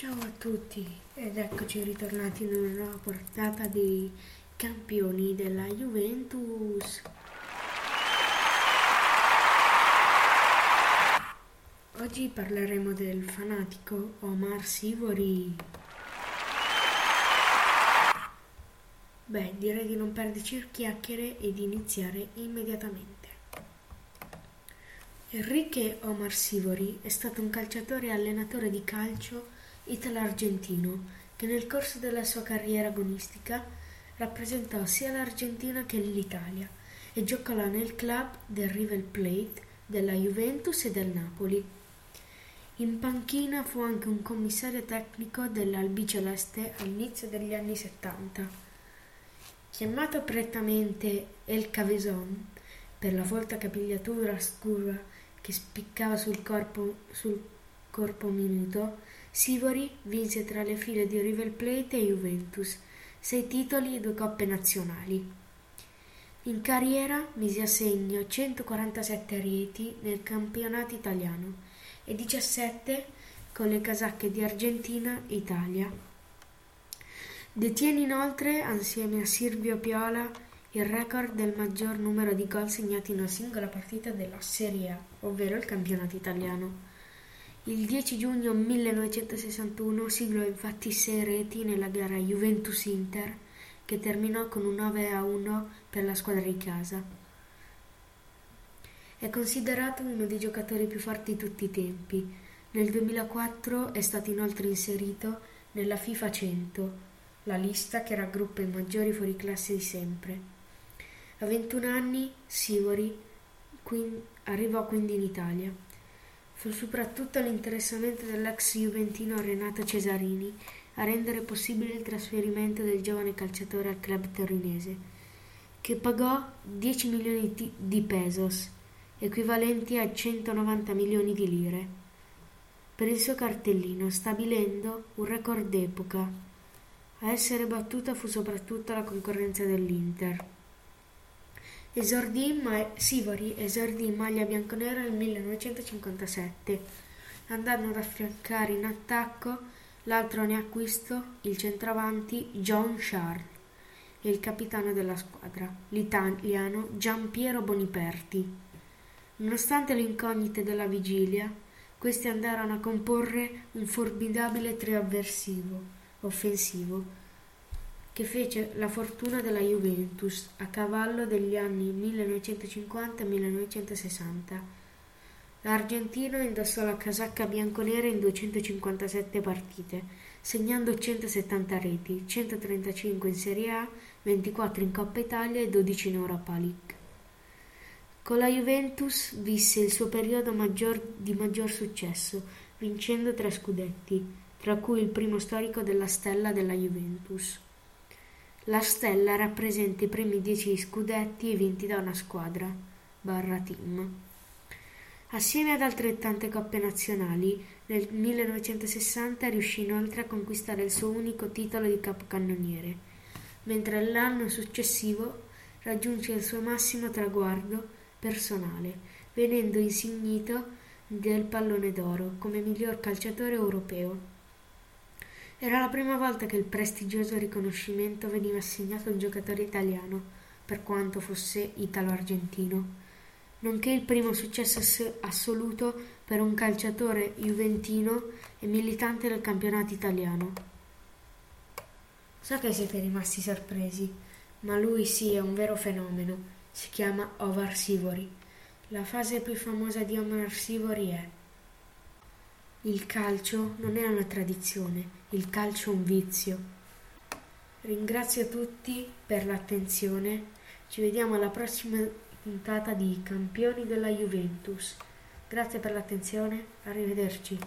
Ciao a tutti ed eccoci ritornati in una nuova portata dei campioni della Juventus. Oggi parleremo del fanatico Omar Sivori. Beh, direi di non perderci chiacchiere e di iniziare immediatamente. Enrique Omar Sivori è stato un calciatore e allenatore di calcio italo-argentino che nel corso della sua carriera agonistica rappresentò sia l'Argentina che l'Italia e giocò nel club del River Plate, della Juventus e del Napoli. In panchina fu anche un commissario tecnico dell'Albiceleste all'inizio degli anni 70. Chiamato prettamente El Cavezon per la folta capigliatura scura che spiccava sul corpo, sul corpo minuto, Sivori vinse tra le file di River Plate e Juventus sei titoli e due coppe nazionali. In carriera mise a segno 147 reti nel campionato italiano e 17 con le casacche di Argentina e Italia. Detiene inoltre, assieme a Silvio Piola, il record del maggior numero di gol segnati in una singola partita della Serie A, ovvero il campionato italiano. Il 10 giugno 1961 siglò infatti sei reti nella gara Juventus-Inter, che terminò con un 9-1 per la squadra di casa. È considerato uno dei giocatori più forti di tutti i tempi. Nel 2004 è stato inoltre inserito nella FIFA 100, la lista che raggruppa i maggiori fuoriclasse di sempre. A 21 anni Sivori arrivò quindi in Italia. Fu soprattutto l'interessamento dell'ex juventino Renato Cesarini a rendere possibile il trasferimento del giovane calciatore al club torinese, che pagò 10 milioni di pesos, equivalenti a 190 milioni di lire, per il suo cartellino, stabilendo un record d'epoca. A essere battuta fu soprattutto la concorrenza dell'Inter. Esordì ma- Sivori esordì in maglia bianconera nel 1957, andando ad affiancare in attacco l'altro neacquisto, il centravanti John Charles e il capitano della squadra, l'italiano Giampiero Boniperti. Nonostante le incognite della vigilia, questi andarono a comporre un formidabile trio avversivo, offensivo, che fece la fortuna della Juventus a cavallo degli anni 1950-1960. L'argentino indossò la casacca bianconera in 257 partite, segnando 170 reti, 135 in Serie A, 24 in Coppa Italia e 12 in Europa League. Con la Juventus visse il suo periodo maggior, di maggior successo, vincendo tre scudetti, tra cui il primo storico della stella della Juventus. La stella rappresenta i primi dieci scudetti vinti da una squadra barra team. Assieme ad altrettante coppe nazionali, nel 1960 riuscì inoltre a conquistare il suo unico titolo di capocannoniere, mentre l'anno successivo raggiunse il suo massimo traguardo personale, venendo insignito del pallone d'oro come miglior calciatore europeo. Era la prima volta che il prestigioso riconoscimento veniva assegnato a un giocatore italiano, per quanto fosse italo-argentino, nonché il primo successo assoluto per un calciatore juventino e militante del campionato italiano. So che siete rimasti sorpresi, ma lui sì è un vero fenomeno. Si chiama Omar Sivori. La fase più famosa di Omar Sivori è il calcio non è una tradizione, il calcio è un vizio. Ringrazio tutti per l'attenzione, ci vediamo alla prossima puntata di Campioni della Juventus. Grazie per l'attenzione, arrivederci.